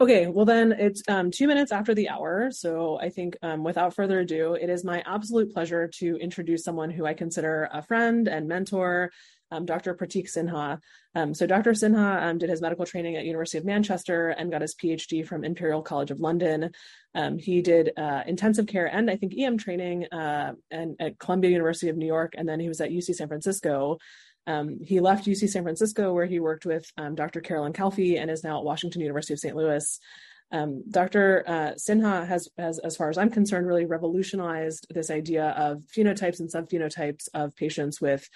Okay, well then it's um, two minutes after the hour. So I think um, without further ado, it is my absolute pleasure to introduce someone who I consider a friend and mentor, um, Dr. Pratik Sinha. Um, so Dr. Sinha um, did his medical training at University of Manchester and got his PhD from Imperial College of London. Um, he did uh, intensive care and I think EM training uh, and at Columbia University of New York, and then he was at UC San Francisco. Um, he left UC San Francisco, where he worked with um, Dr. Carolyn Calfee and is now at Washington University of St. Louis. Um, Dr. Uh, Sinha has, has, as far as I'm concerned, really revolutionized this idea of phenotypes and subphenotypes of patients with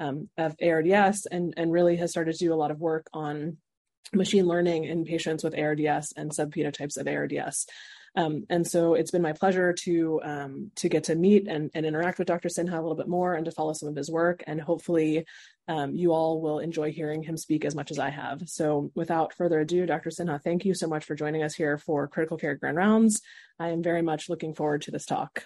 um, of ARDS, and and really has started to do a lot of work on machine learning in patients with ARDS and subphenotypes of ARDS. Um, and so it's been my pleasure to um, to get to meet and, and, interact with Dr. Sinha a little bit more and to follow some of his work. And hopefully um, you all will enjoy hearing him speak as much as I have. So without further ado, Dr. Sinha, thank you so much for joining us here for Critical Care Grand Rounds. I am very much looking forward to this talk.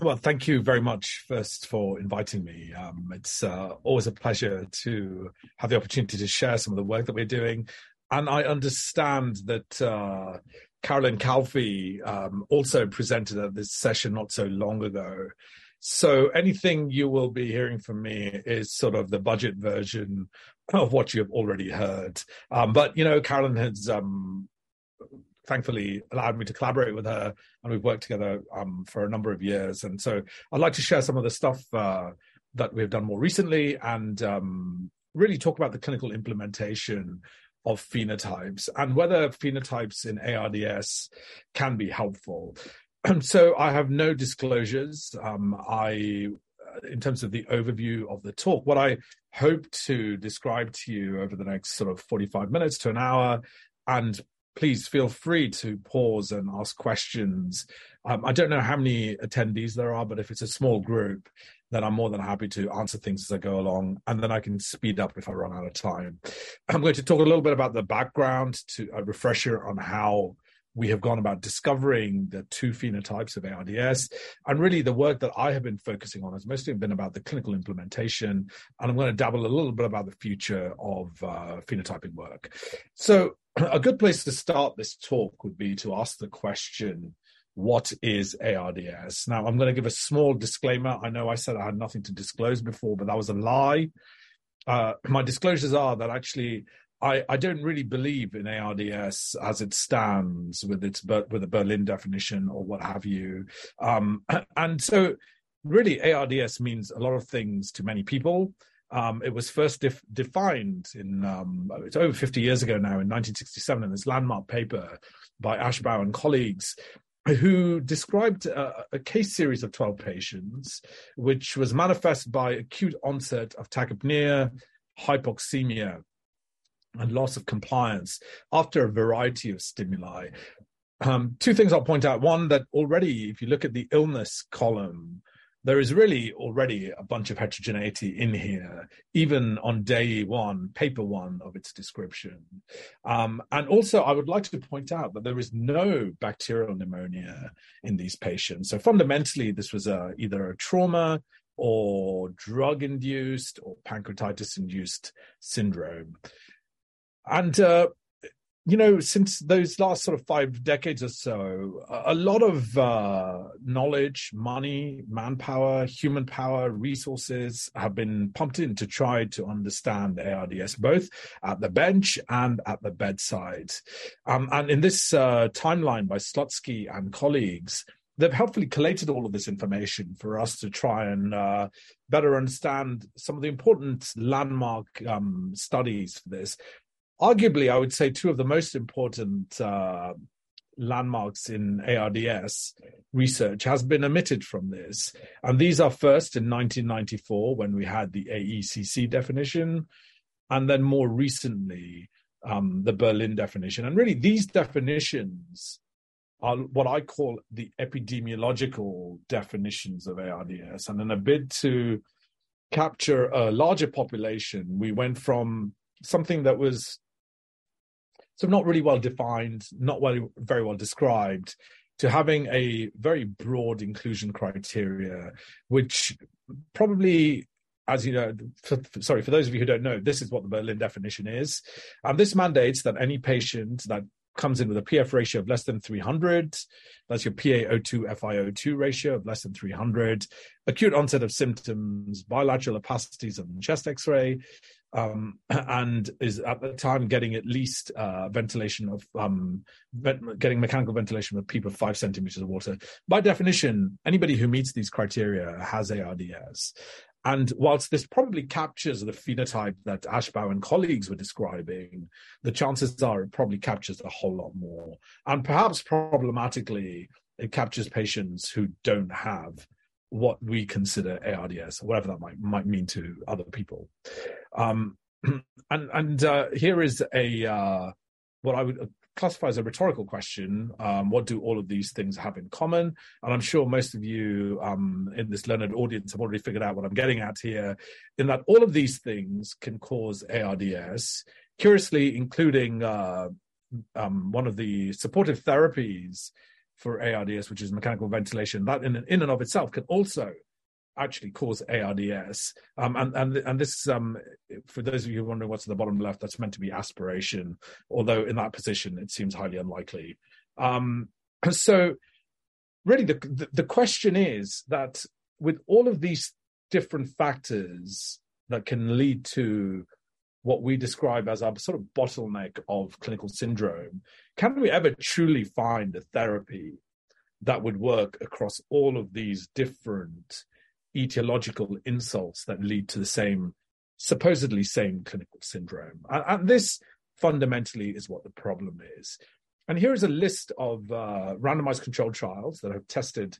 Well, thank you very much first for inviting me. Um, it's uh, always a pleasure to have the opportunity to share some of the work that we're doing. And I understand that uh, Carolyn Calfee um, also presented at this session not so long ago. So anything you will be hearing from me is sort of the budget version of what you have already heard. Um, but you know, Carolyn has um, thankfully allowed me to collaborate with her, and we've worked together um, for a number of years. And so I'd like to share some of the stuff uh, that we've done more recently, and um, really talk about the clinical implementation of phenotypes and whether phenotypes in ARDS can be helpful. so I have no disclosures. Um, I, uh, in terms of the overview of the talk, what I hope to describe to you over the next sort of 45 minutes to an hour, and please feel free to pause and ask questions. Um, I don't know how many attendees there are, but if it's a small group, then I'm more than happy to answer things as I go along, and then I can speed up if I run out of time. I'm going to talk a little bit about the background to a refresher on how we have gone about discovering the two phenotypes of ARDS. And really, the work that I have been focusing on has mostly been about the clinical implementation. And I'm going to dabble a little bit about the future of uh, phenotyping work. So, a good place to start this talk would be to ask the question what is ARDS? Now, I'm going to give a small disclaimer. I know I said I had nothing to disclose before, but that was a lie. Uh, my disclosures are that actually I, I don't really believe in ARDS as it stands with its with a Berlin definition or what have you. Um, and so, really, ARDS means a lot of things to many people. Um, it was first def- defined in um, it's over 50 years ago now in 1967 in this landmark paper by Ashbaugh and colleagues who described a, a, case series of 12 patients, which was manifest by acute onset of tachypnea, hypoxemia, and loss of compliance after a variety of stimuli. Um, two things I'll point out. One, that already, if you look at the illness column, there is really already a bunch of heterogeneity in here, even on day one, paper one of its description. Um, and also, I would like to point out that there is no bacterial pneumonia in these patients. So fundamentally, this was a, either a trauma or drug induced or pancreatitis induced syndrome. And uh, you know, since those last sort of five decades or so, a lot of uh, knowledge, money, manpower, human power, resources have been pumped in to try to understand ARDS, both at the bench and at the bedside. Um, and in this uh, timeline by Slutsky and colleagues, they've helpfully collated all of this information for us to try and uh, better understand some of the important landmark um, studies for this arguably, I would say two of the most important uh, landmarks in ARDS research has been omitted from this. And these are first in 1994 when we had the AECC definition, and then more recently, um, the Berlin definition. And really, these definitions are what I call the epidemiological definitions of ARDS. And in a bid to capture a larger population, we went from something that was so not really well defined, not well, very well described, to having a very broad inclusion criteria, which probably as you know, for, sorry, for those of you who don't know, this is what the Berlin definition is. And this mandates that any patient that comes in with a PF ratio of less than 300, that's your PaO2 FiO2 ratio of less than 300, acute onset of symptoms, bilateral opacities on chest X-ray, um, and is at the time getting at least uh, ventilation of um, getting mechanical ventilation with a PEEP of five centimeters of water. By definition, anybody who meets these criteria has ARDS. And whilst this probably captures the phenotype that Ashbaugh and colleagues were describing, the chances are it probably captures a whole lot more. And perhaps problematically, it captures patients who don't have what we consider ARDS, whatever that might might mean to other people. Um, and and uh, here is a uh, what I would classify as a rhetorical question. Um, what do all of these things have in common? And I'm sure most of you um, in this learned audience have already figured out what I'm getting at here, in that all of these things can cause ARDS. Curiously, including uh, um, one of the supportive therapies for ARDS, which is mechanical ventilation, that in, in and of itself can also actually cause ARDS. Um, and, and, and this, um, for those of you wondering what's at the bottom left, that's meant to be aspiration, although in that position it seems highly unlikely. Um, so, really, the, the, the question is that with all of these different factors that can lead to what we describe as our sort of bottleneck of clinical syndrome, can we ever truly find a therapy that would work across all of these different etiological insults that lead to the same, supposedly same clinical syndrome? And, and this fundamentally is what the problem is. And here is a list of uh, randomized controlled trials that have tested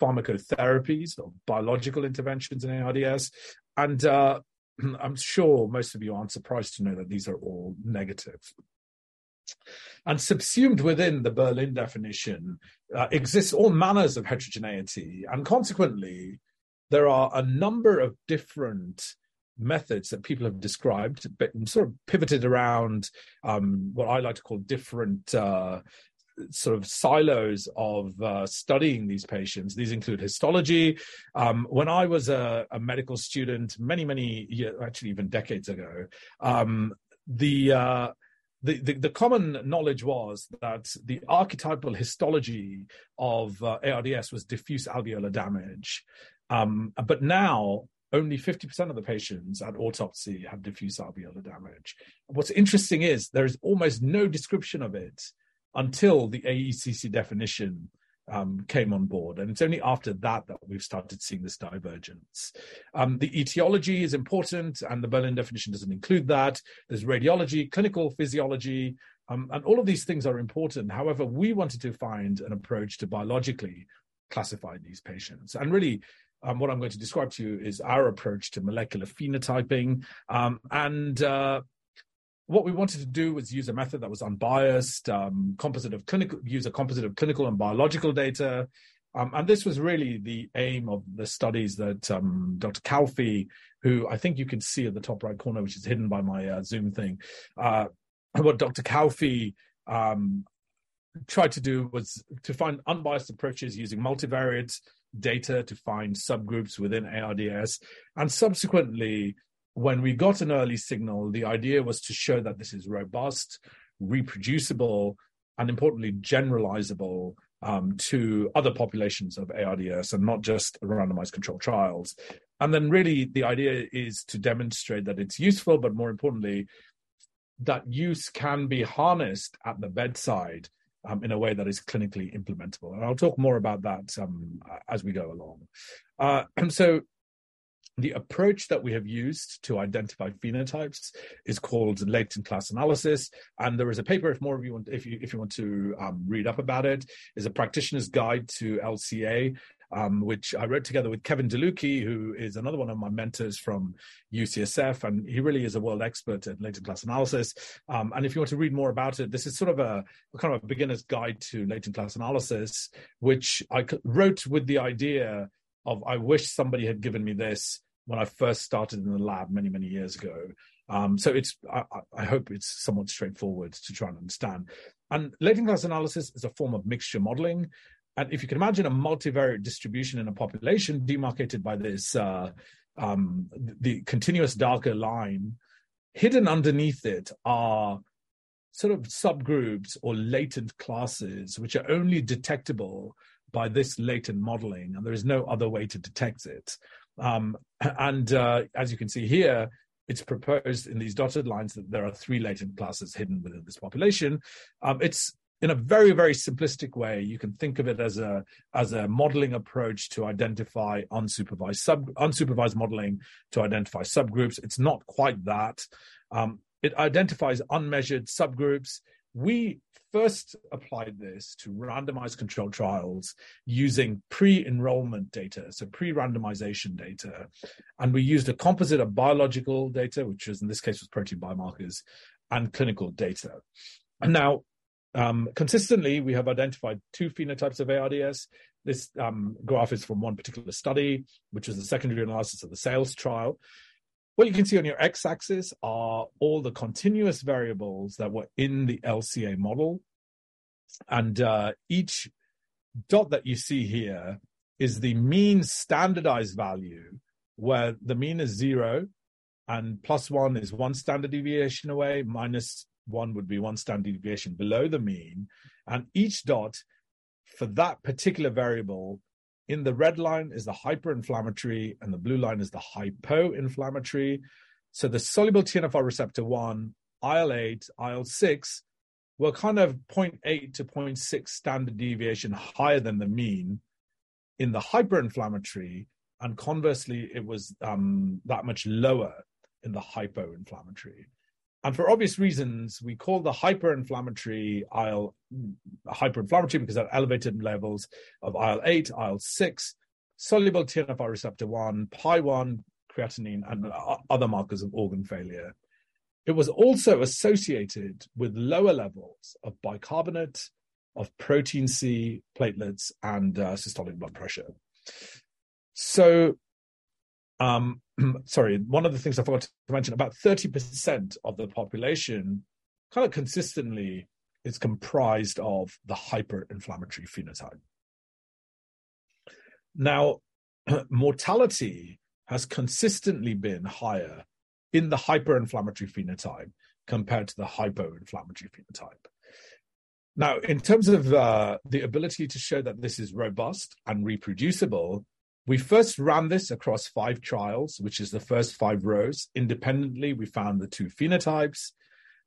pharmacotherapies or biological interventions in ARDS. And uh, I'm sure most of you aren't surprised to know that these are all negative. And subsumed within the Berlin definition uh, exists all manners of heterogeneity, and consequently, there are a number of different methods that people have described, but sort of pivoted around um, what I like to call different uh, sort of silos of uh, studying these patients. These include histology. Um, when I was a, a, medical student, many, many years, actually even decades ago, um, the, uh, the, the, the common knowledge was that the archetypal histology of uh, ARDS was diffuse alveolar damage. Um, but now only 50% of the patients at autopsy have diffuse alveolar damage. What's interesting is there is almost no description of it until the AECC definition um, came on board. And it's only after that that we've started seeing this divergence. Um, the etiology is important, and the Berlin definition doesn't include that. There's radiology, clinical physiology, um, and all of these things are important. However, we wanted to find an approach to biologically classify these patients. And really, um, what I'm going to describe to you is our approach to molecular phenotyping. Um, and uh, what we wanted to do was use a method that was unbiased, um, composite of clinical, use a composite of clinical and biological data. Um, and this was really the aim of the studies that um, Dr. Calfee, who I think you can see at the top right corner, which is hidden by my uh, Zoom thing, uh, what Dr. Calfee um, tried to do was to find unbiased approaches using multivariate data to find subgroups within ARDS, and subsequently when we got an early signal, the idea was to show that this is robust, reproducible, and importantly, generalizable um, to other populations of ARDS and not just randomized controlled trials. And then, really, the idea is to demonstrate that it's useful, but more importantly, that use can be harnessed at the bedside um, in a way that is clinically implementable. And I'll talk more about that um, as we go along. Uh, and so, the approach that we have used to identify phenotypes is called latent class analysis, and there is a paper. If more of you want, if you if you want to um, read up about it, is a practitioner's guide to LCA, um, which I wrote together with Kevin DeLucchi, who is another one of my mentors from UCSF, and he really is a world expert at latent class analysis. Um, and if you want to read more about it, this is sort of a, a kind of a beginner's guide to latent class analysis, which I wrote with the idea of I wish somebody had given me this when I first started in the lab many, many years ago. Um, so it's I, I, hope it's somewhat straightforward to try and understand. And latent class analysis is a form of mixture modeling. And if you can imagine a multivariate distribution in a population demarcated by this uh, um, the continuous darker line, hidden underneath it are sort of subgroups or latent classes, which are only detectable by this latent modeling, and there is no other way to detect it. Um, and uh, as you can see here, it's proposed in these dotted lines that there are three latent classes hidden within this population. Um, it's in a very very simplistic way you can think of it as a as a modeling approach to identify unsupervised sub unsupervised modeling to identify subgroups. It's not quite that. Um, it identifies unmeasured subgroups we first applied this to randomized controlled trials using pre-enrollment data, so pre-randomization data, and we used a composite of biological data, which was in this case was protein biomarkers, and clinical data. And now, um, consistently, we have identified two phenotypes of ARDS. This um, graph is from one particular study, which was the secondary analysis of the SAILS trial. What you can see on your x-axis are all the continuous variables that were in the LCA model. And uh, each dot that you see here is the mean standardized value, where the mean is zero and plus one is one standard deviation away, minus one would be one standard deviation below the mean. And each dot for that particular variable in the red line is the hyperinflammatory and the blue line is the hypoinflammatory. So the soluble TNFR receptor 1, IL 8, IL 6 were kind of 0.8 to 0.6 standard deviation higher than the mean in the hyperinflammatory. And conversely, it was um, that much lower in the hypoinflammatory. And for obvious reasons, we call the hyperinflammatory IL hyperinflammatory because at elevated levels of IL 8, IL 6, soluble TNFR receptor 1, PI1, creatinine, and other markers of organ failure. It was also associated with lower levels of bicarbonate, of protein C, platelets, and uh, systolic blood pressure. So um, sorry, one of the things I forgot to mention about 30% of the population kind of consistently is comprised of the hyperinflammatory phenotype. Now, mortality has consistently been higher in the hyperinflammatory phenotype compared to the hypoinflammatory phenotype. Now, in terms of uh, the ability to show that this is robust and reproducible, we first ran this across five trials, which is the first five rows. Independently, we found the two phenotypes.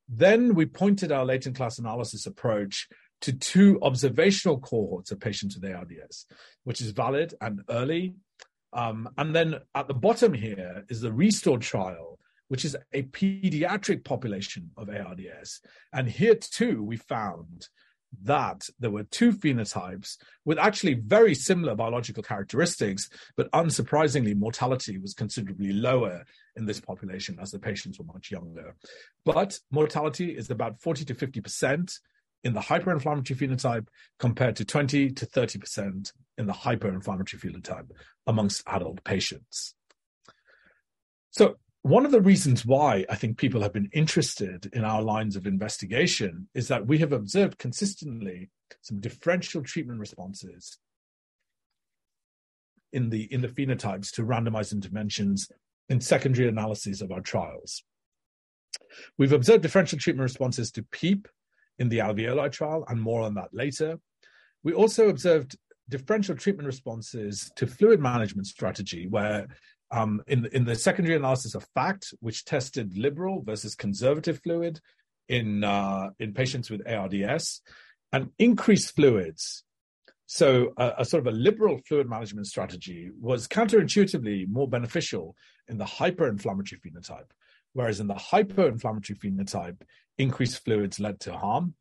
Then we pointed our latent class analysis approach to two observational cohorts of patients with ARDS, which is valid and early. Um, and then at the bottom here is the RESTORE trial, which is a pediatric population of ARDS. And here too, we found that there were two phenotypes with actually very similar biological characteristics, but unsurprisingly, mortality was considerably lower in this population as the patients were much younger. But mortality is about 40 to 50% in the hyperinflammatory phenotype compared to 20 to 30% in the hyperinflammatory phenotype amongst adult patients. So one of the reasons why I think people have been interested in our lines of investigation is that we have observed consistently some differential treatment responses in the in the phenotypes to randomized interventions in secondary analyses of our trials. We've observed differential treatment responses to PEEP in the alveoli trial, and more on that later. We also observed differential treatment responses to fluid management strategy, where um, in, in the secondary analysis of FACT, which tested liberal versus conservative fluid in, uh, in patients with ARDS, and increased fluids. So, a, a sort of a liberal fluid management strategy was counterintuitively more beneficial in the hyperinflammatory phenotype, whereas in the hyperinflammatory phenotype, increased fluids led to harm.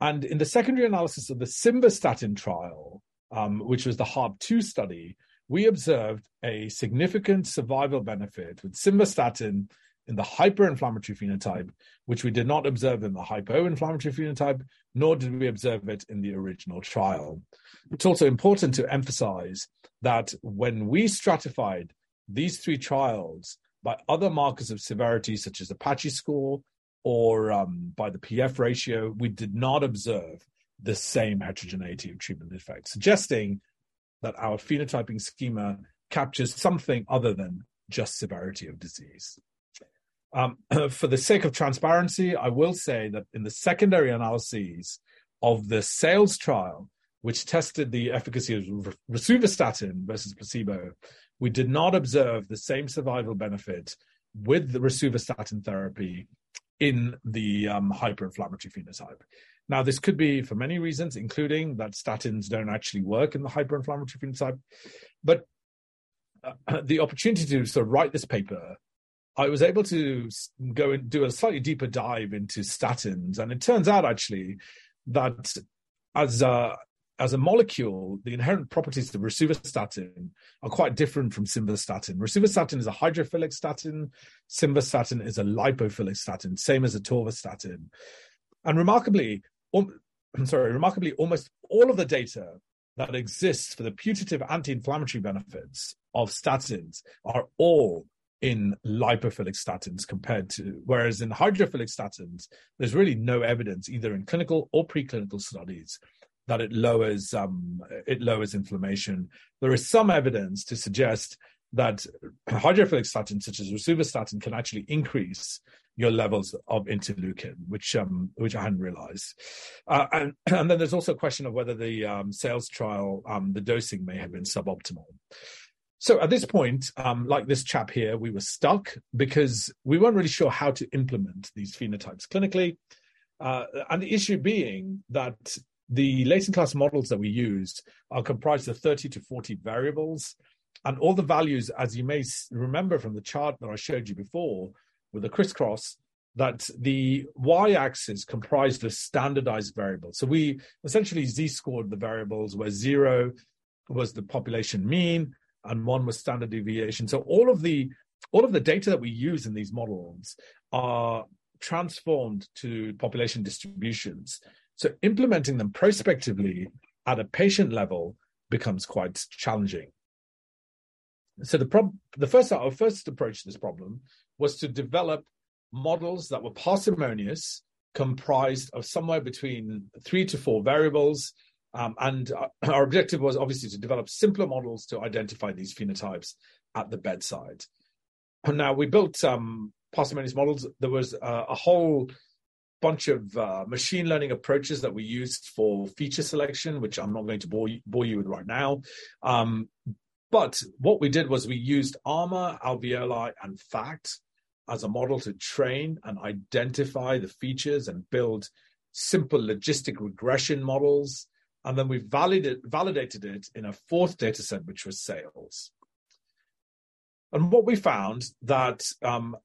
And in the secondary analysis of the simvastatin trial, um, which was the HARP2 study, we observed a significant survival benefit with simvastatin in the hyperinflammatory phenotype, which we did not observe in the hypoinflammatory phenotype, nor did we observe it in the original trial. It's also important to emphasize that when we stratified these three trials by other markers of severity, such as Apache score or um, by the PF ratio, we did not observe the same heterogeneity of treatment effect, suggesting that our phenotyping schema captures something other than just severity of disease. Um, for the sake of transparency, I will say that in the secondary analyses of the SAILS trial, which tested the efficacy of rosuvastatin versus placebo, we did not observe the same survival benefit with the rosuvastatin therapy in the um, hyperinflammatory phenotype. Now, this could be for many reasons, including that statins don't actually work in the hyperinflammatory phenotype. But uh, the opportunity to sort of write this paper, I was able to go and do a slightly deeper dive into statins, and it turns out actually that as a as a molecule, the inherent properties of rosuvastatin are quite different from simvastatin. Rosuvastatin is a hydrophilic statin. Simvastatin is a lipophilic statin, same as atorvastatin. And remarkably, um, I'm sorry, remarkably, almost all of the data that exists for the putative anti-inflammatory benefits of statins are all in lipophilic statins compared to whereas in hydrophilic statins there's really no evidence either in clinical or preclinical studies that it lowers um, it lowers inflammation. There is some evidence to suggest that hydrophilic statins, such as rosuvastatin, can actually increase your levels of interleukin, which um, which I hadn't realized. Uh, and and then there's also a question of whether the um, SAILS trial, um, the dosing may have been suboptimal. So at this point, um, like this chap here, we were stuck because we weren't really sure how to implement these phenotypes clinically. Uh, and the issue being that the latent class models that we used are comprised of 30 to 40 variables. And all the values, as you may remember from the chart that I showed you before with the crisscross, that the y-axis comprised of standardized variables. So we essentially z-scored the variables where zero was the population mean and one was standard deviation. So all of the all of the data that we use in these models are transformed to population distributions so implementing them prospectively at a patient level becomes quite challenging. So the prob- the first our first approach to this problem was to develop models that were parsimonious, comprised of somewhere between three to four variables. Um, and our objective was obviously to develop simpler models to identify these phenotypes at the bedside. And now we built um, parsimonious models. There was uh, a whole bunch of uh, machine learning approaches that we used for feature selection, which I'm not going to bore you, bore you with right now. Um, but what we did was we used ARMA, alveoli, and FACT as a model to train and identify the features and build simple logistic regression models. And then we validated, it in a fourth data set, which was SAILS. And what we found that um,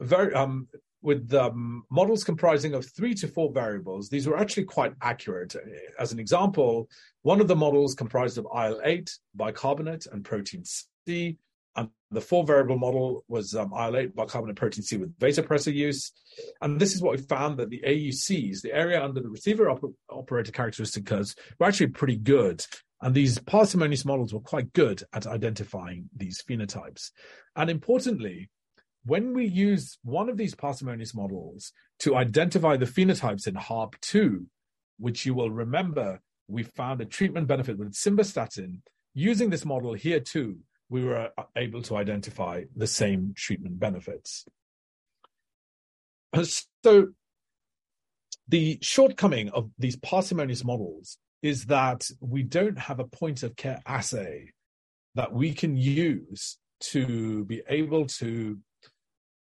very um, with um, models comprising of three to four variables, these were actually quite accurate. As an example, one of the models comprised of IL-8, bicarbonate, and protein C. And the four variable model was um, IL-8, bicarbonate, protein C with vasopressor use. And this is what we found that the AUCs, the area under the receiver op- operator characteristic curves, were actually pretty good. And these parsimonious models were quite good at identifying these phenotypes. And importantly, when we use one of these parsimonious models to identify the phenotypes in HARP2, which you will remember we found a treatment benefit with simvastatin, using this model here too, we were able to identify the same treatment benefits. So the shortcoming of these parsimonious models is that we don't have a point of care assay that we can use to be able to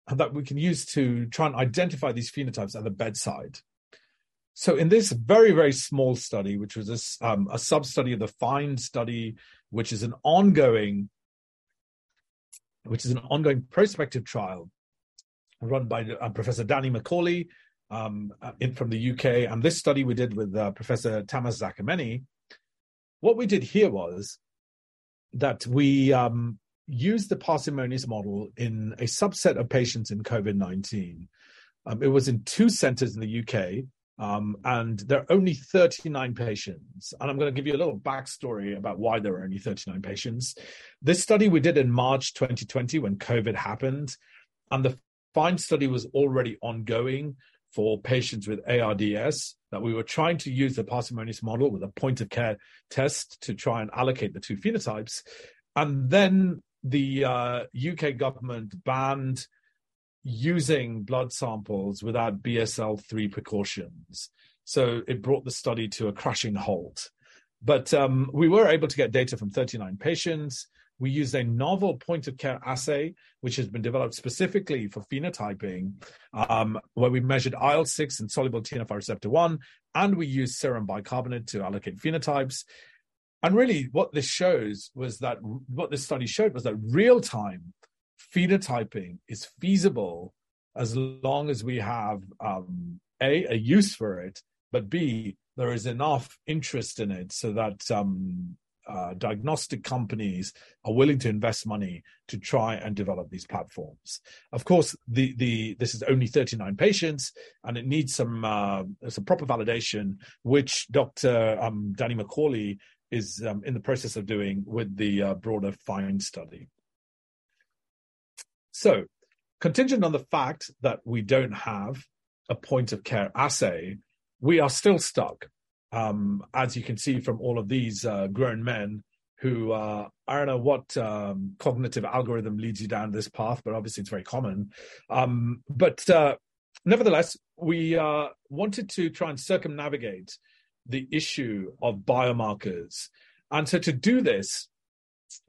that we can use to try and identify these phenotypes at the bedside. So, in this very, very small study, which was a, um, a sub study of the FIND study, which is an ongoing, which is an ongoing prospective trial run by uh, Professor Danny McAuley um, uh, in, from the UK, and this study we did with uh, Professor Tamas Szakmany. What we did here was that we um, used the parsimonious model in a subset of patients in COVID 19. Um, it was in two centers in the UK, um, and there are only 39 patients. And I'm going to give you a little backstory about why there are only 39 patients. This study we did in March 2020 when COVID happened, and the FIND study was already ongoing for patients with ARDS that we were trying to use the parsimonious model with a point of care test to try and allocate the two phenotypes. And then the uh, UK government banned using blood samples without BSL 3 precautions. So it brought the study to a crashing halt. But um, we were able to get data from 39 patients. We used a novel point of care assay, which has been developed specifically for phenotyping, um, where we measured IL 6 and soluble TNF receptor 1, and we used serum bicarbonate to allocate phenotypes. And really, what this shows was that what this study showed was that real time phenotyping is feasible as long as we have um, a a use for it, but b there is enough interest in it so that um, uh, diagnostic companies are willing to invest money to try and develop these platforms. Of course, the the this is only 39 patients, and it needs some uh, some proper validation, which Dr. Um, Danny McAuley is um, in the process of doing with the uh, broader FIND study. So, contingent on the fact that we don't have a point of care assay, we are still stuck. Um, as you can see from all of these uh, grown men who uh, I don't know what um, cognitive algorithm leads you down this path, but obviously it's very common. Um, but uh, nevertheless, we uh, wanted to try and circumnavigate the issue of biomarkers. And so to do this,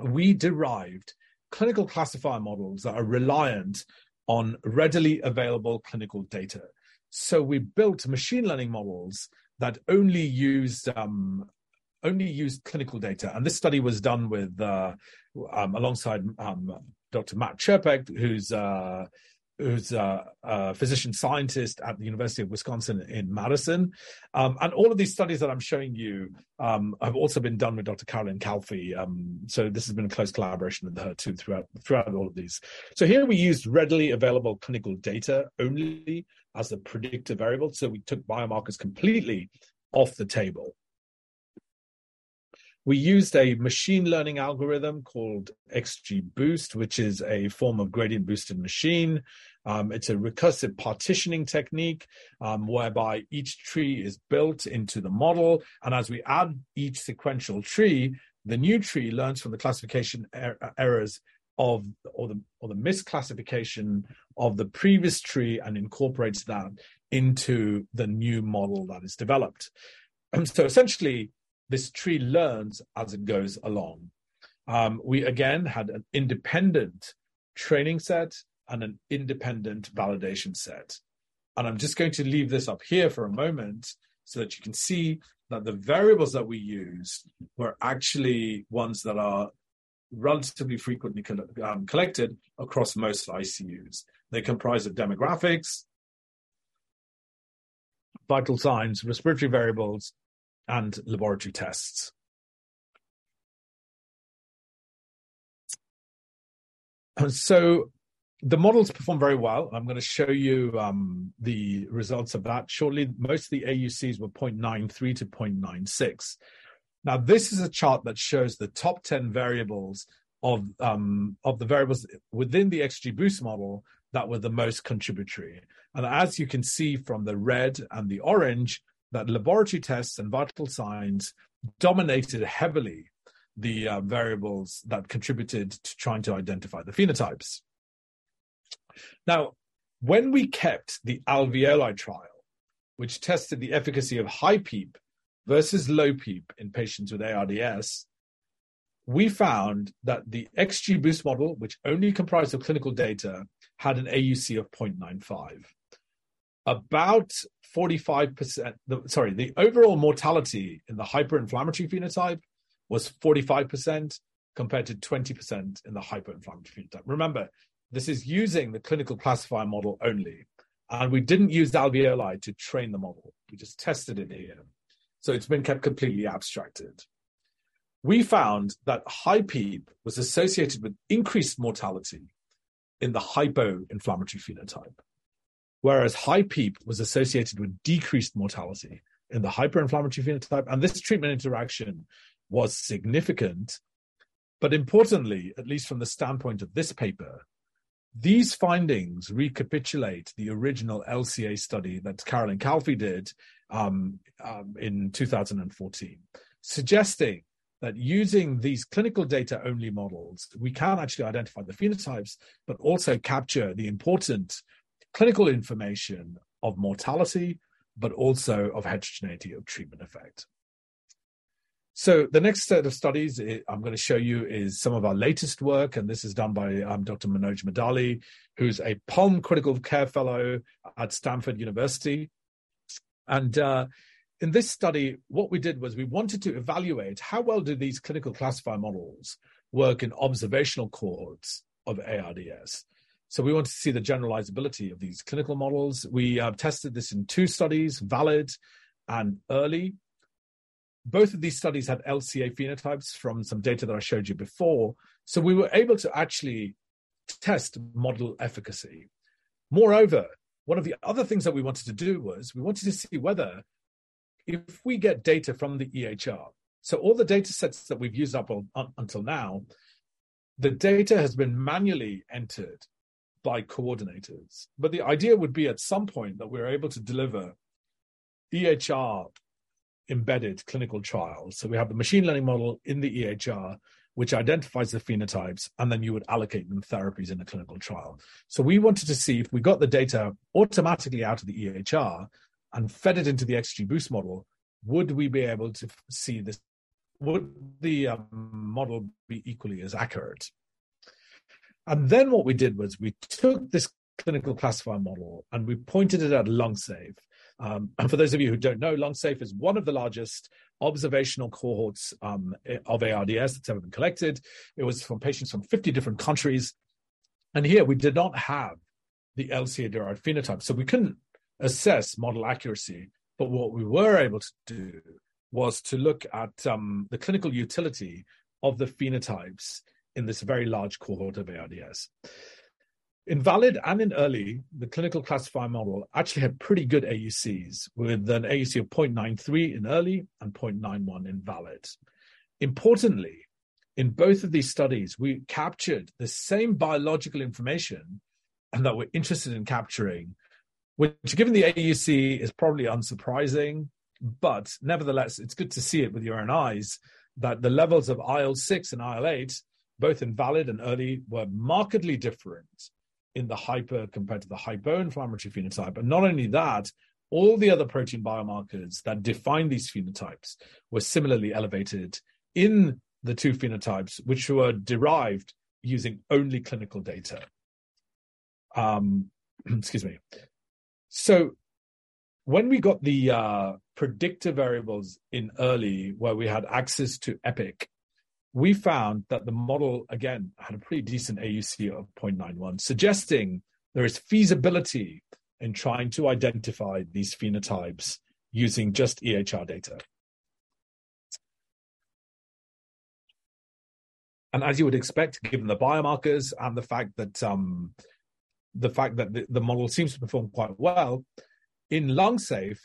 we derived clinical classifier models that are reliant on readily available clinical data. So we built machine learning models that only used um, only used clinical data, and this study was done with uh, um, alongside um, Dr. Matt Churpek, who's uh, who's a, a, physician scientist at the University of Wisconsin in Madison. Um, and all of these studies that I'm showing you um, have also been done with Dr. Carolyn Calfee. Um, so this has been a close collaboration with her too throughout throughout all of these. So here we used readily available clinical data only as a predictor variable. So we took biomarkers completely off the table. We used a machine learning algorithm called XGBoost, which is a form of gradient boosted machine. Um, it's a recursive partitioning technique um, whereby each tree is built into the model. And as we add each sequential tree, the new tree learns from the classification er- errors of or the or the misclassification of the previous tree and incorporates that into the new model that is developed. And so essentially, this tree learns as it goes along. Um, we again had an independent training set and an independent validation set. And I'm just going to leave this up here for a moment so that you can see that the variables that we used were actually ones that are relatively frequently um, collected across most ICUs. They comprise of demographics, vital signs, respiratory variables, and laboratory tests. So the models perform very well. I'm going to show you um, the results of that shortly. Most of the AUCs were 0.93 to 0.96. Now, this is a chart that shows the top 10 variables of um, of the variables within the XGBoost model that were the most contributory. And as you can see from the red and the orange, that laboratory tests and vital signs dominated heavily the uh, variables that contributed to trying to identify the phenotypes. Now, when we kept the alveoli trial, which tested the efficacy of high PEEP versus low PEEP in patients with ARDS, we found that the XGBoost model, which only comprised of clinical data, had an AUC of 0.95. About 45%, the, sorry, the overall mortality in the hyperinflammatory phenotype was 45% compared to 20% in the hyperinflammatory phenotype. Remember, this is using the clinical classifier model only. And we didn't use alveoli to train the model. We just tested it here. So it's been kept completely abstracted. We found that high PEEP was associated with increased mortality in the hypoinflammatory phenotype, whereas high PEEP was associated with decreased mortality in the hyperinflammatory phenotype. And this treatment interaction was significant. But importantly, at least from the standpoint of this paper, these findings recapitulate the original LCA study that Carolyn Calfee did um, um, in 2014, suggesting that using these clinical data only models, we can actually identify the phenotypes, but also capture the important clinical information of mortality, but also of heterogeneity of treatment effect. So the next set of studies I'm going to show you is some of our latest work, and this is done by um, Dr. Manoj Maddali, who's a Pulm Critical Care Fellow at Stanford University. And uh, in this study, what we did was we wanted to evaluate how well do these clinical classifier models work in observational cohorts of ARDS. So we wanted to see the generalizability of these clinical models. We uh, tested this in two studies, VALID and EARLI. Both of these studies had LCA phenotypes from some data that I showed you before. So we were able to actually test model efficacy. Moreover, one of the other things that we wanted to do was we wanted to see whether if we get data from the EHR, so all the data sets that we've used up on, on, until now, the data has been manually entered by coordinators. But the idea would be at some point that we're able to deliver EHR embedded clinical trials. So we have the machine learning model in the EHR, which identifies the phenotypes, and then you would allocate them therapies in a clinical trial. So we wanted to see if we got the data automatically out of the EHR and fed it into the XGBoost model, would we be able to see this? Would the um, model be equally as accurate? And then what we did was we took this clinical classifier model and we pointed it at LungSafe. Um, and for those of you who don't know, LungSafe is one of the largest observational cohorts um, of ARDS that's ever been collected. It was from patients from 50 different countries. And here we did not have the LCA derived phenotype. So we couldn't assess model accuracy. But what we were able to do was to look at um, the clinical utility of the phenotypes in this very large cohort of ARDS. In valid and in early, the clinical classifier model actually had pretty good AUCs with an AUC of 0.93 in early and 0.91 in valid. Importantly, in both of these studies, we captured the same biological information and that we're interested in capturing which, given the AUC, is probably unsurprising. But nevertheless, it's good to see it with your own eyes that the levels of IL 6 and IL 8, both in valid and early, were markedly different in the hyper compared to the hypo-inflammatory phenotype. And not only that, all the other protein biomarkers that define these phenotypes were similarly elevated in the two phenotypes, which were derived using only clinical data. Um, excuse me. So when we got the uh, predictor variables in early, where we had access to Epic, we found that the model again had a pretty decent AUC of 0.91, suggesting there is feasibility in trying to identify these phenotypes using just EHR data. And as you would expect, given the biomarkers and the fact that um, the fact that the, the model seems to perform quite well. In LungSafe,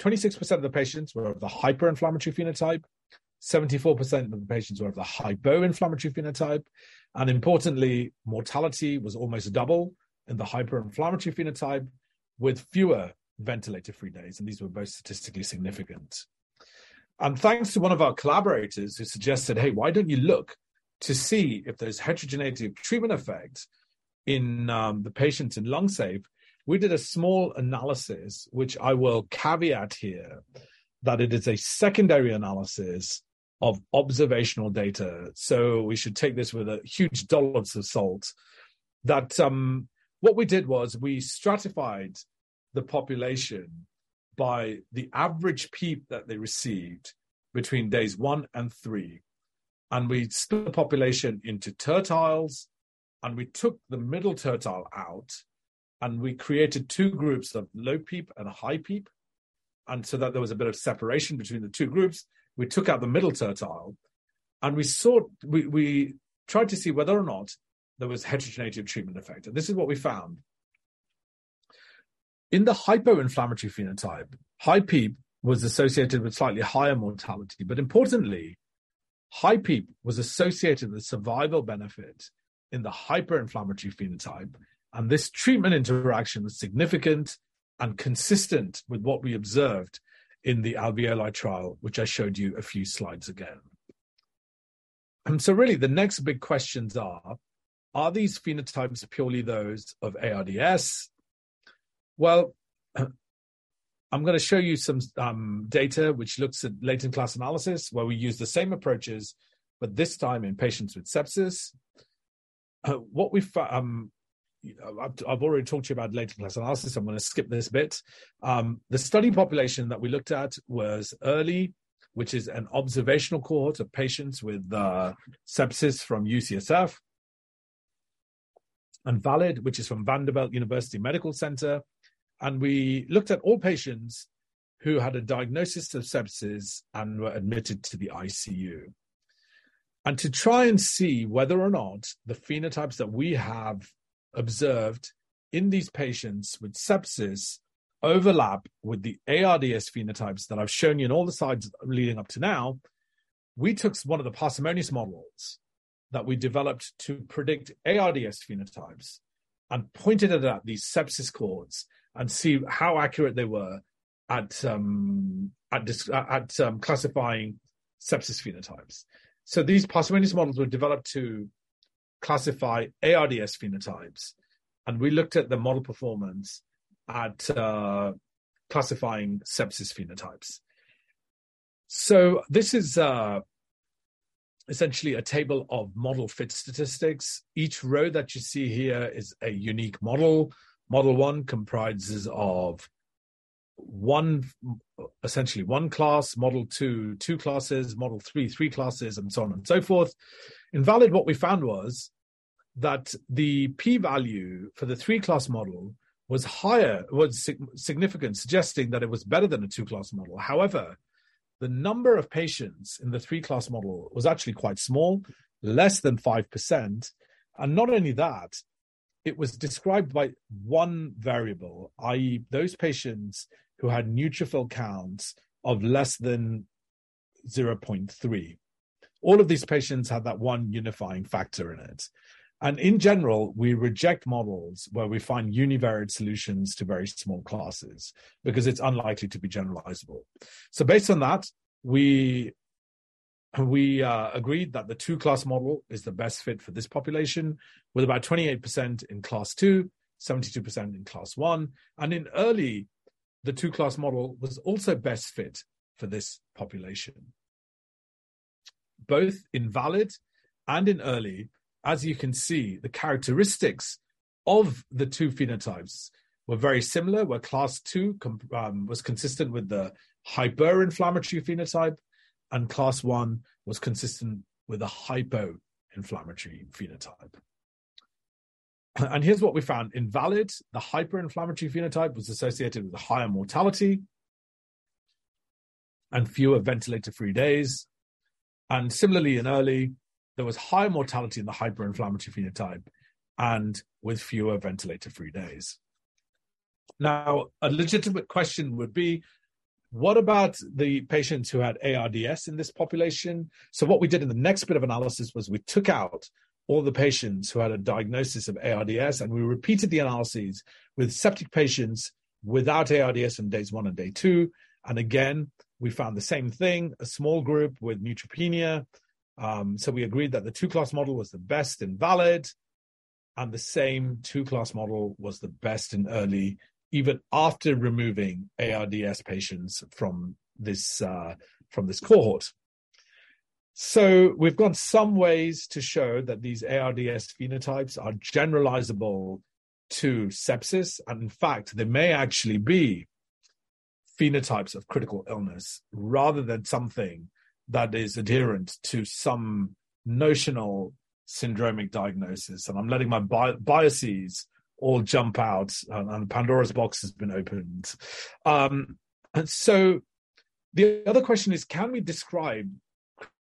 26% of the patients were of the hyperinflammatory phenotype, 74% of the patients were of the hypoinflammatory phenotype, and importantly, mortality was almost double in the hyperinflammatory phenotype with fewer ventilator free days, and these were both statistically significant. And thanks to one of our collaborators who suggested, hey, why don't you look to see if there's heterogeneity of treatment effect in um, the patients in LungSafe, we did a small analysis, which I will caveat here that it is a secondary analysis of observational data. So we should take this with a huge dollops of salt. That um, what we did was we stratified the population by the average PEEP that they received between days one and three. And we split the population into tertiles and we took the middle tertile out and we created two groups of low peep and high peep. And so that there was a bit of separation between the two groups. We took out the middle tertile and we saw, we, we tried to see whether or not there was heterogeneity of treatment effect. And this is what we found. In the hypoinflammatory phenotype, high PEEP was associated with slightly higher mortality, but importantly, high PEEP was associated with survival benefit in the hyperinflammatory phenotype. And this treatment interaction was significant and consistent with what we observed in the alveoli trial, which I showed you a few slides ago. And so, really, the next big questions are are these phenotypes purely those of ARDS? Well, I'm going to show you some um, data which looks at latent class analysis, where we use the same approaches, but this time in patients with sepsis. Uh, what we found um, I've, I've, already talked to you about latent class analysis. I'm going to skip this bit. Um, the study population that we looked at was EARLI, which is an observational cohort of patients with uh, sepsis from UCSF, and VALID, which is from Vanderbilt University Medical Center. And we looked at all patients who had a diagnosis of sepsis and were admitted to the ICU. And to try and see whether or not the phenotypes that we have observed in these patients with sepsis overlap with the ARDS phenotypes that I've shown you in all the slides leading up to now, we took one of the parsimonious models that we developed to predict ARDS phenotypes and pointed it at these sepsis cohorts and see how accurate they were at um, at, at um, classifying sepsis phenotypes. So these parsimonious models were developed to classify ARDS phenotypes, and we looked at the model performance at uh, classifying sepsis phenotypes. So this is uh, essentially a table of model fit statistics. Each row that you see here is a unique model. Model one comprises of one, essentially one class, model two, two classes, model three, three classes, and so on and so forth. In VALID, what we found was that the p value for the three class model was higher, was significant, suggesting that it was better than a two class model. However, the number of patients in the three class model was actually quite small, less than 5%. And not only that, it was described by one variable, i.e., those patients who had neutrophil counts of less than 0.3. All of these patients had that one unifying factor in it. And in general, we reject models where we find univariate solutions to very small classes because it's unlikely to be generalizable. So based on that, we we uh, agreed that the two class model is the best fit for this population, with about 28% in class two, 72% in class one. And in EARLI, the two class model was also best fit for this population. Both in VALID and in EARLI, as you can see, the characteristics of the two phenotypes were very similar, where class two um, was consistent with the hyperinflammatory phenotype, and class one was consistent with a hypo-inflammatory phenotype. And here's what we found. In VALID, the hyperinflammatory phenotype was associated with a higher mortality and fewer ventilator-free days. And similarly, in EARLI, there was high mortality in the hyperinflammatory phenotype and with fewer ventilator free days. Now, a legitimate question would be what about the patients who had ARDS in this population? So, what we did in the next bit of analysis was we took out all the patients who had a diagnosis of ARDS and we repeated the analyses with septic patients without ARDS in days one and day two. And again, we found the same thing a small group with neutropenia, um, so we agreed that the two class model was the best in VALID, and the same two class model was the best in EARLI, even after removing ARDS patients from this uh, from this cohort. So we've got some ways to show that these ARDS phenotypes are generalizable to sepsis, and in fact, they may actually be phenotypes of critical illness rather than something that is adherent to some notional syndromic diagnosis. And I'm letting my bi- biases all jump out, and, and, Pandora's box has been opened. Um, and so the other question is can we describe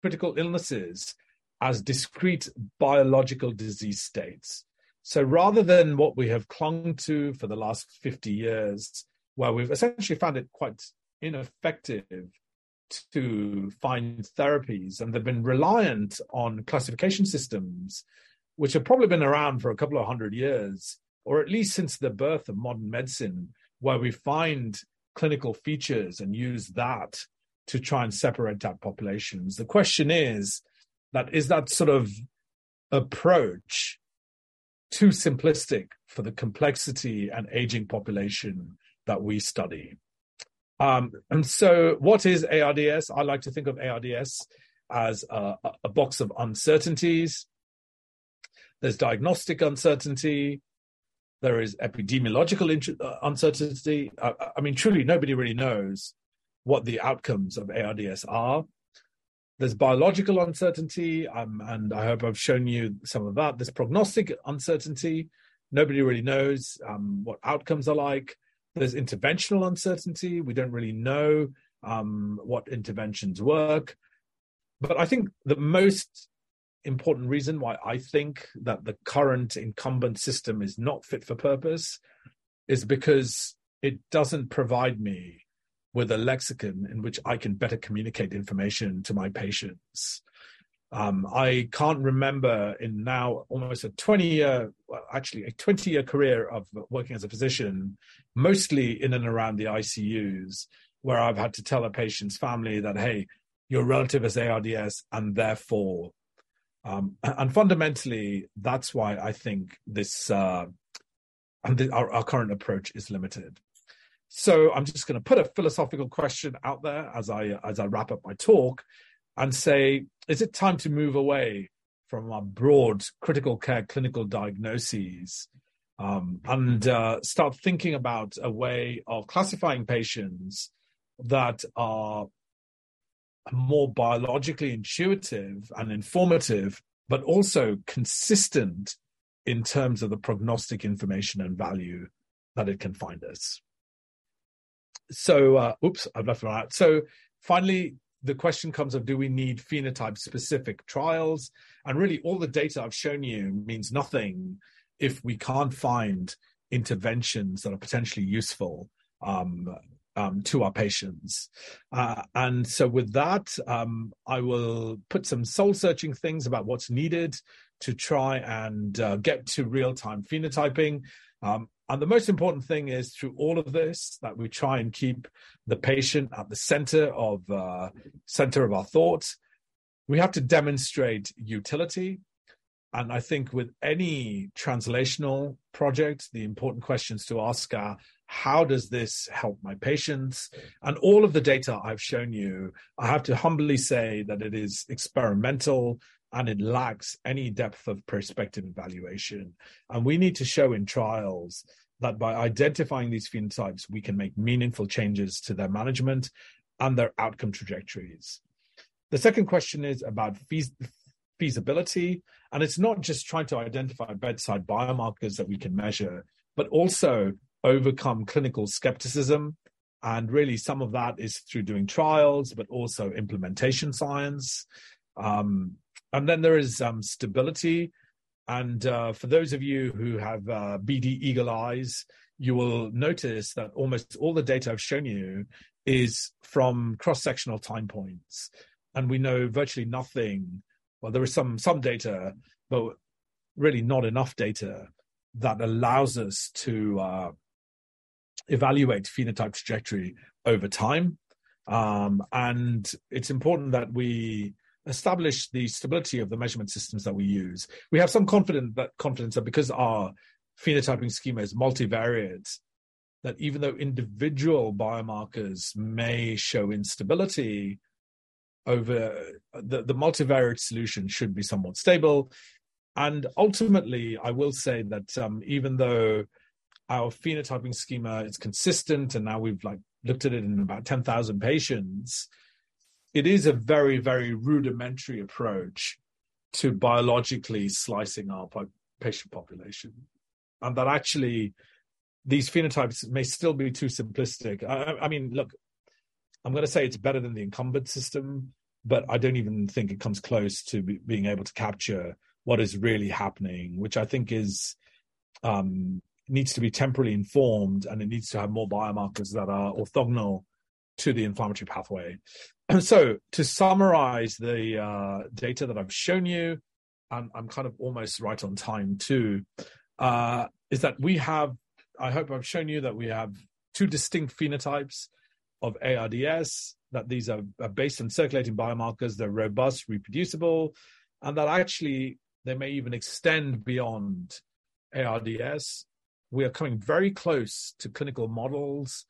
critical illnesses as discrete biological disease states? So rather than what we have clung to for the last 50 years, where we've essentially found it quite ineffective to find therapies, and they've been reliant on classification systems, which have probably been around for a couple of hundred years, or at least since the birth of modern medicine, where we find clinical features and use that to try and separate out populations. The question is, that is that sort of approach too simplistic for the complexity and aging population that we study. Um, and so, what is ARDS? I like to think of ARDS as a, a box of uncertainties. There's diagnostic uncertainty. There is epidemiological uh, uncertainty. Uh, I mean, truly, nobody really knows what the outcomes of ARDS are. There's biological uncertainty, um, and I hope I've shown you some of that. There's prognostic uncertainty. Nobody really knows um, what outcomes are like. There's interventional uncertainty. We don't really know um, what interventions work. But I think the most important reason why I think that the current incumbent system is not fit for purpose is because it doesn't provide me with a lexicon in which I can better communicate information to my patients. Um, I can't remember in now almost a 20 year, actually a 20 year career of working as a physician, mostly in and around the ICUs, where I've had to tell a patient's family that, hey, your relative has ARDS and therefore, um, and fundamentally, that's why I think this, uh, and the, our, our current approach is limited. So I'm just going to put a philosophical question out there as I as I wrap up my talk, and say, is it time to move away from our broad critical care clinical diagnoses um, and uh, start thinking about a way of classifying patients that are more biologically intuitive and informative, but also consistent in terms of the prognostic information and value that it can find us? So uh, oops i've left one out so finally the question comes of do we need phenotype specific trials and really all the data i've shown you means nothing if we can't find interventions that are potentially useful um, um, to our patients. Uh, and so, with that, um, I will put some soul searching things about what's needed to try and uh, get to real time phenotyping. Um, and the most important thing is through all of this that we try and keep the patient at the center of uh, center of our thoughts. We have to demonstrate utility. And I think with any translational project, the important questions to ask are how does this help my patients? And all of the data I've shown you, I have to humbly say that it is experimental and it lacks any depth of prospective evaluation. And we need to show in trials that by identifying these phenotypes, we can make meaningful changes to their management and their outcome trajectories. The second question is about feasibility. And it's not just trying to identify bedside biomarkers that we can measure, but also overcome clinical skepticism. And really, some of that is through doing trials, but also implementation science. Um, and then there is um, stability. And uh, for those of you who have uh, BD eagle eyes, you will notice that almost all the data I've shown you is from cross-sectional time points, and we know virtually nothing. Well, there is some some data, but really not enough data that allows us to uh, evaluate phenotype trajectory over time. Um, and it's important that we establish the stability of the measurement systems that we use. We have some confidence that confidence that because our phenotyping schema is multivariate, that even though individual biomarkers may show instability, over the, the multivariate solution should be somewhat stable. And ultimately, I will say that um, even though our phenotyping schema is consistent, and now we've like looked at it in about ten thousand patients, it is a very, very rudimentary approach to biologically slicing our patient population. And that actually these phenotypes may still be too simplistic. I, I mean, look, I'm going to say it's better than the incumbent system, but I don't even think it comes close to be, being able to capture what is really happening, which I think is um, needs to be temporally informed and it needs to have more biomarkers that are orthogonal to the inflammatory pathway. so to summarize the uh, data that I've shown you, and I'm kind of almost right on time too, uh, is that we have, I hope I've shown you that we have two distinct phenotypes of ARDS, that these are, are based on circulating biomarkers, they're robust, reproducible, and that actually they may even extend beyond ARDS. We are coming very close to clinical models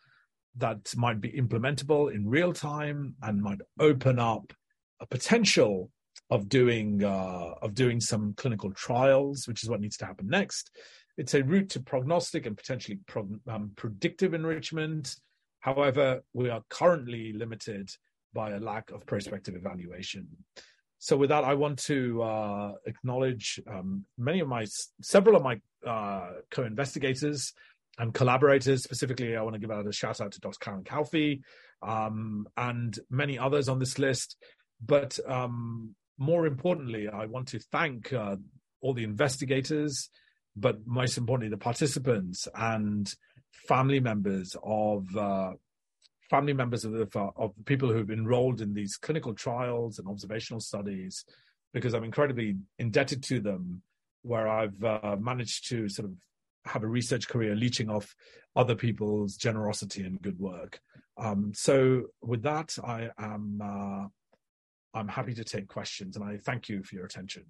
that might be implementable in real time and might open up a potential of doing uh, of doing some clinical trials, which is what needs to happen next. It's a route to prognostic and potentially prog- um, predictive enrichment. However, we are currently limited by a lack of prospective evaluation. So, with that, I want to uh, acknowledge um, many of my, several of my uh, co-investigators and collaborators. Specifically, I want to give out a shout out to Dr. Carolyn Calfee um, and many others on this list. But um, more importantly, I want to thank uh, all the investigators, but most importantly, the participants and family members of uh, family members of the of people who've enrolled in these clinical trials and observational studies, because I'm incredibly indebted to them. Where I've uh, managed to sort of have a research career leeching off other people's generosity and good work. Um, so with that, I am uh, I'm happy to take questions, and I thank you for your attention.